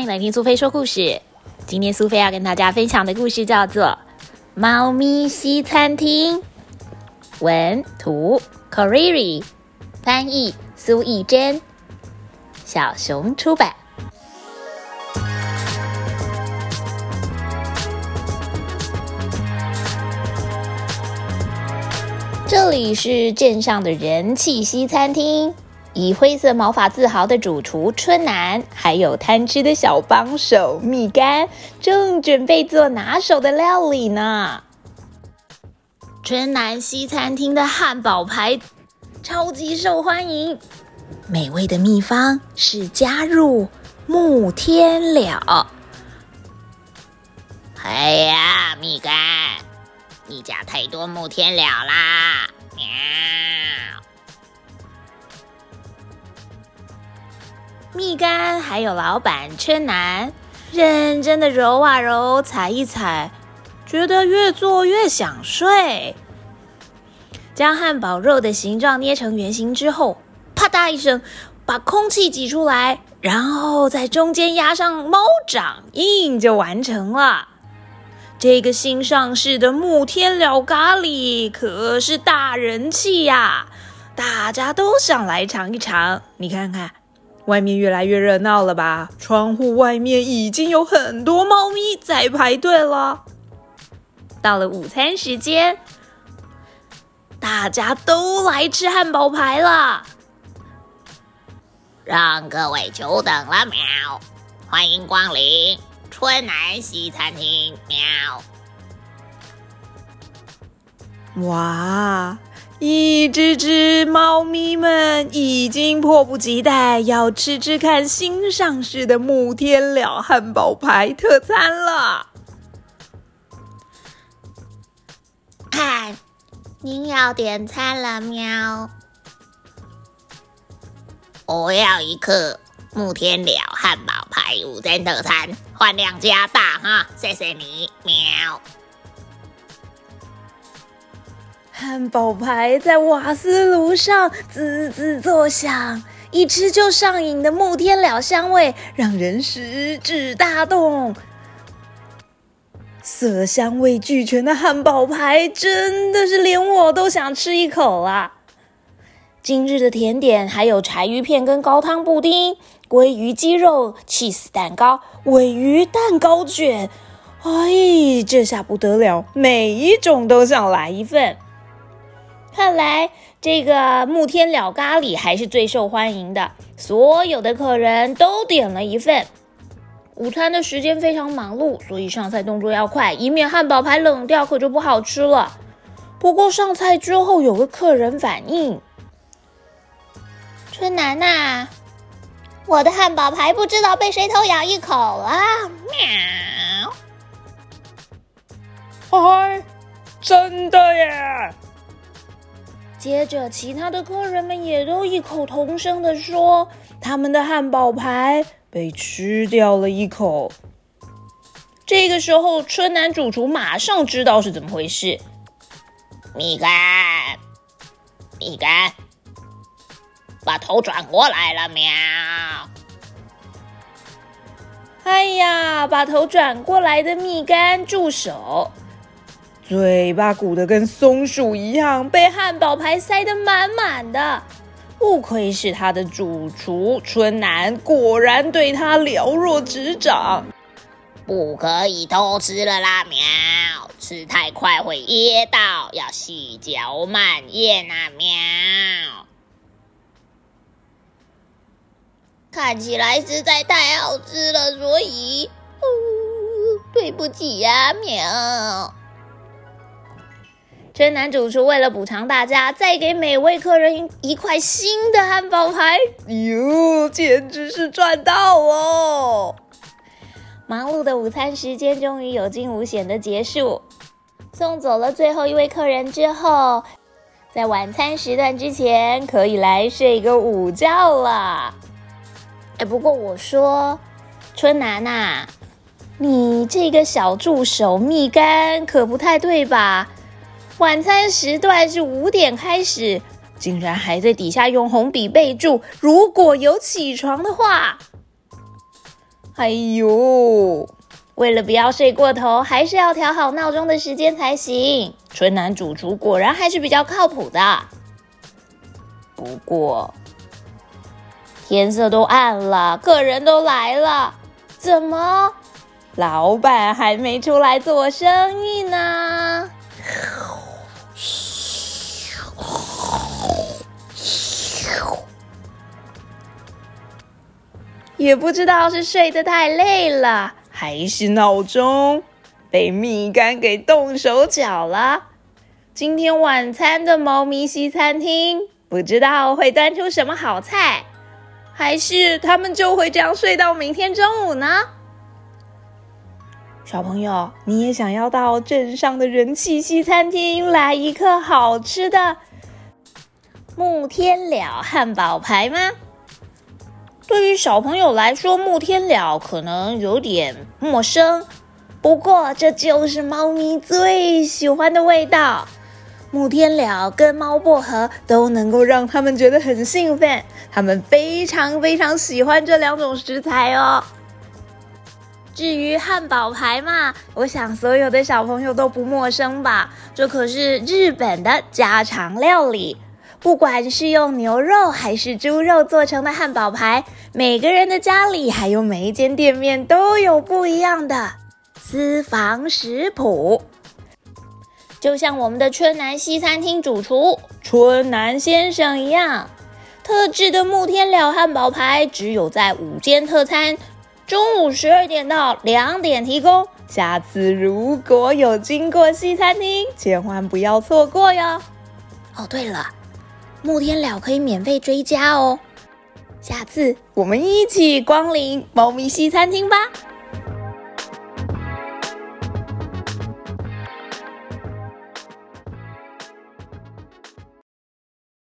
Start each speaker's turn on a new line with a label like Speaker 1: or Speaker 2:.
Speaker 1: 欢迎来听苏菲说故事。今天苏菲要跟大家分享的故事叫做《猫咪西餐厅》，文图 c o r i r i 翻译苏艺珍，小熊出版。这里是镇上的人气西餐厅。以灰色毛发自豪的主厨春楠，还有贪吃的小帮手蜜柑，正准备做拿手的料理呢。春楠西餐厅的汉堡排超级受欢迎，美味的秘方是加入木天了。
Speaker 2: 哎呀，蜜柑，你加太多木天了啦！喵。
Speaker 1: 蜜柑还有老板春楠认真的揉啊揉，踩一踩，觉得越做越想睡。将汉堡肉的形状捏成圆形之后，啪嗒一声，把空气挤出来，然后在中间压上猫掌印，就完成了。这个新上市的木天了咖喱可是大人气呀，大家都想来尝一尝。你看看。外面越来越热闹了吧？窗户外面已经有很多猫咪在排队了。到了午餐时间，大家都来吃汉堡排了。
Speaker 2: 让各位久等了，喵！欢迎光临春南西餐厅，喵！
Speaker 1: 哇！一只只猫咪们已经迫不及待要吃吃看新上市的木天了汉堡排特餐了。
Speaker 2: 嗨，您要点餐了喵？我要一个木天了汉堡排午餐特餐，换量加大哈，谢谢你喵。
Speaker 1: 汉堡排在瓦斯炉上滋滋作响，一吃就上瘾的木天了香味让人食指大动。色香味俱全的汉堡排真的是连我都想吃一口啊！今日的甜点还有柴鱼片跟高汤布丁、鲑鱼鸡肉、cheese 蛋糕、尾鱼蛋糕卷，哎，这下不得了，每一种都想来一份。看来这个慕天了咖喱还是最受欢迎的，所有的客人都点了一份。午餐的时间非常忙碌，所以上菜动作要快，以免汉堡排冷掉，可就不好吃了。不过上菜之后，有个客人反映：“
Speaker 3: 春楠呐，我的汉堡排不知道被谁偷咬一口了。”！
Speaker 1: 接着，其他的客人们也都异口同声的说，他们的汉堡排被吃掉了一口。这个时候，春男主厨马上知道是怎么回事。
Speaker 2: 米干，米干，把头转过来了，喵！
Speaker 1: 哎呀，把头转过来的蜜柑，住手！嘴巴鼓得跟松鼠一样，被汉堡排塞得满满的。不愧是他的主厨春楠，果然对他了若指掌。
Speaker 2: 不可以偷吃了啦，喵！吃太快会噎到，要细嚼慢咽啊，喵！
Speaker 3: 看起来实在太好吃了，所以，对不起呀，喵。
Speaker 1: 春男主厨为了补偿大家，再给每位客人一块新的汉堡排。哟，简直是赚到哦！忙碌的午餐时间终于有惊无险的结束。送走了最后一位客人之后，在晚餐时段之前可以来睡个午觉了。哎，不过我说，春楠呐，你这个小助手蜜柑可不太对吧？晚餐时段是五点开始，竟然还在底下用红笔备注：“如果有起床的话。”哎呦，为了不要睡过头，还是要调好闹钟的时间才行。春男主厨果然还是比较靠谱的。不过，天色都暗了，客人都来了，怎么老板还没出来做生意呢？也不知道是睡得太累了，还是闹钟被蜜柑给动手脚了。今天晚餐的猫咪西餐厅，不知道会端出什么好菜，还是他们就会这样睡到明天中午呢？小朋友，你也想要到镇上的人气西餐厅来一客好吃的木天了汉堡排吗？对于小朋友来说，木天了可能有点陌生，不过这就是猫咪最喜欢的味道。木天了跟猫薄荷都能够让他们觉得很兴奋，他们非常非常喜欢这两种食材哦。至于汉堡排嘛，我想所有的小朋友都不陌生吧？这可是日本的家常料理。不管是用牛肉还是猪肉做成的汉堡排，每个人的家里还有每一间店面都有不一样的私房食谱。就像我们的春南西餐厅主厨春南先生一样，特制的木天了汉堡排只有在午间特餐中午十二点到两点提供。下次如果有经过西餐厅，千万不要错过哟。哦，对了。木天了可以免费追加哦，下次我们一起光临猫咪西餐厅吧。